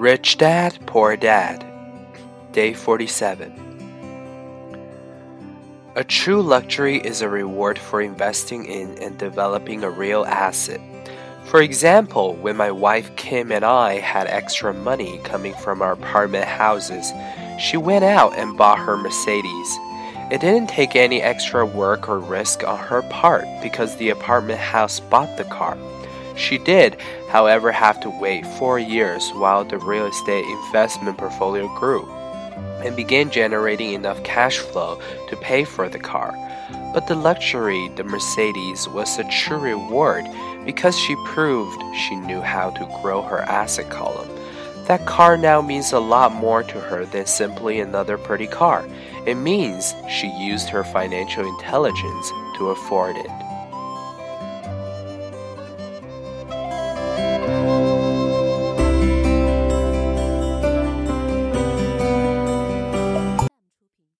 Rich Dad, Poor Dad, Day 47. A true luxury is a reward for investing in and developing a real asset. For example, when my wife Kim and I had extra money coming from our apartment houses, she went out and bought her Mercedes. It didn't take any extra work or risk on her part because the apartment house bought the car. She did, however, have to wait four years while the real estate investment portfolio grew and began generating enough cash flow to pay for the car. But the luxury, the Mercedes, was a true reward because she proved she knew how to grow her asset column. That car now means a lot more to her than simply another pretty car. It means she used her financial intelligence to afford it.